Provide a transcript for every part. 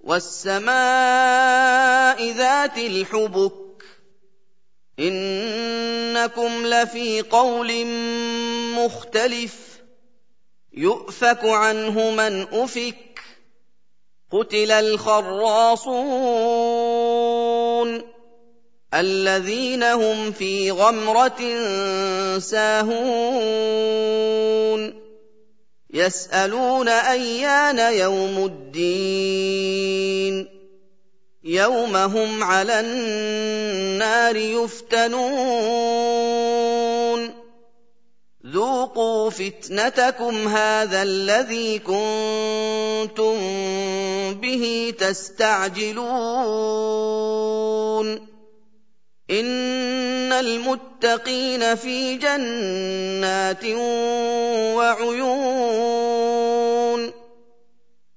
والسماء ذات الحبك إنكم لفي قول مختلف يؤفك عنه من أفك قتل الخراصون الذين هم في غمرة ساهون يسألون أيان يوم الدين. يوم هم على النار يفتنون. ذوقوا فتنتكم هذا الذي كنتم به تستعجلون. إن المتقين في جنات وعيون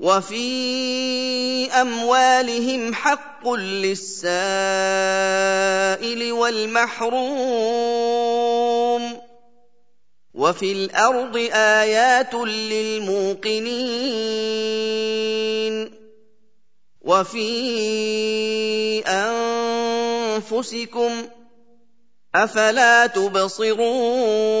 وفي أموالهم حق للسائل والمحروم وفي الأرض آيات للموقنين وفي أنفسكم أفلا تبصرون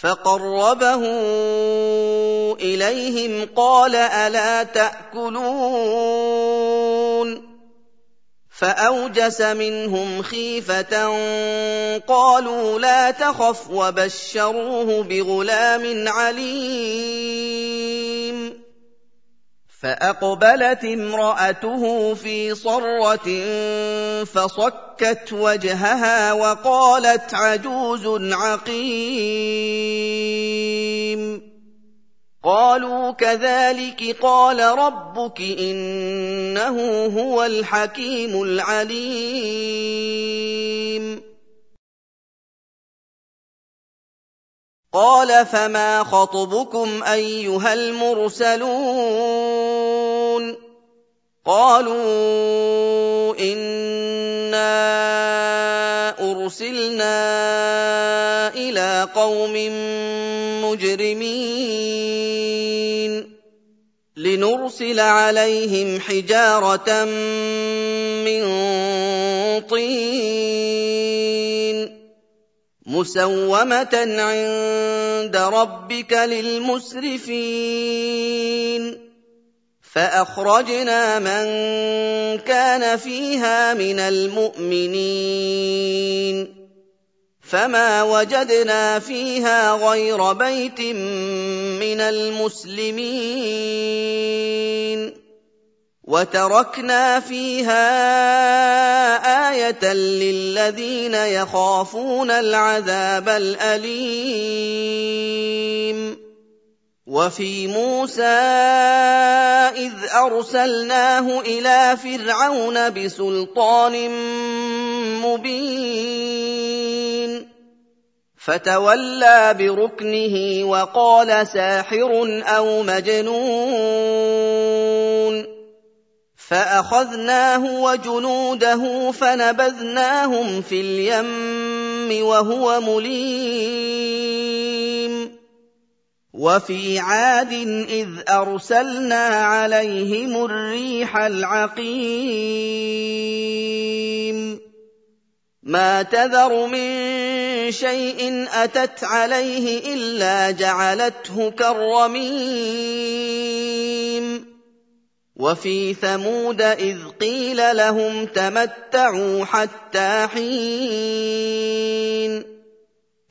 فقربه إليهم قال ألا تأكلون؟ فأوجس منهم خيفة قالوا لا تخف وبشروه بغلام عليم. فأقبلت امرأته في صرة فصكت وجهها وقالت عجوز عقيم. قالوا كذلك قال ربك إنه هو الحكيم العليم. قال فما خطبكم أيها المرسلون؟ قالوا انا ارسلنا إلى قوم مجرمين لنرسل عليهم حجاره من طين مسومه عند ربك للمسرفين فأخرجنا من كان فيها من المؤمنين فما وجدنا فيها غير بيت من المسلمين وتركنا فيها آية للذين يخافون العذاب الأليم وفي موسى إذ أرسلناه إلى فرعون بسلطان مبين. فتولى بركنه وقال ساحر أو مجنون. فأخذناه وجنوده فنبذناهم في اليم وهو مليم. وفي عاد إذ أرسلنا عليهم الريح العقيم. ما تذر من شيء أتت عليه إلا جعلته كالرميم. وفي ثمود إذ قيل لهم تمتعوا حتى حين.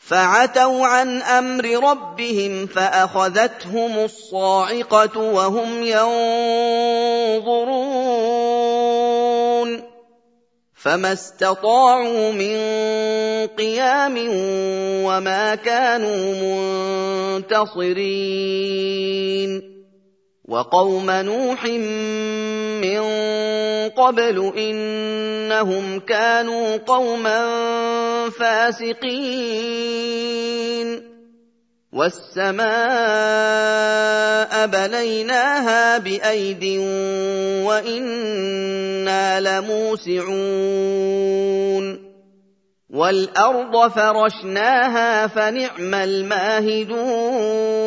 فعتوا عن أمر ربهم فأخذتهم الصاعقة وهم ينظرون فما استطاعوا من قيام وما كانوا منتصرين وقوم نوح من قبل إنهم كانوا قوما فاسقين. والسماء بنيناها بايد وأنا لموسعون. والارض فرشناها فنعم الماهدون.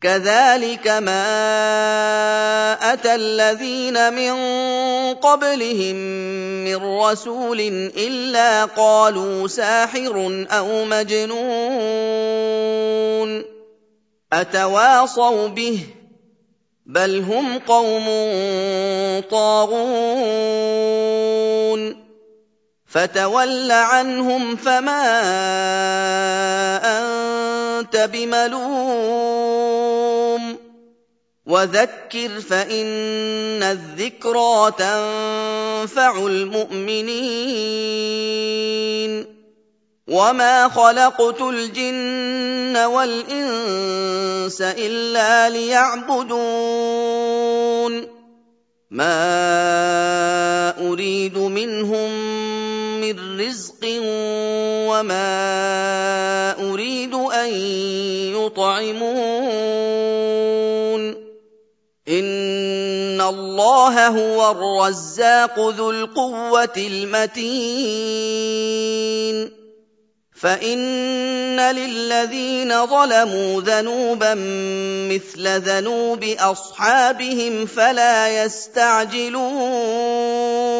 كذلك ما أتى الذين من قبلهم من رسول إلا قالوا ساحر أو مجنون. أتواصوا به؟ بل هم قوم طاغون. فتول عنهم فما انت بملوم وذكر فإن الذكرى تنفع المؤمنين وما خلقت الجن والإنس إلا ليعبدون ما أريد منهم من رزق وما أريد أن يطعمون. إن الله هو الرزاق ذو القوة المتين. فإن للذين ظلموا ذنوبا مثل ذنوب أصحابهم فلا يستعجلون.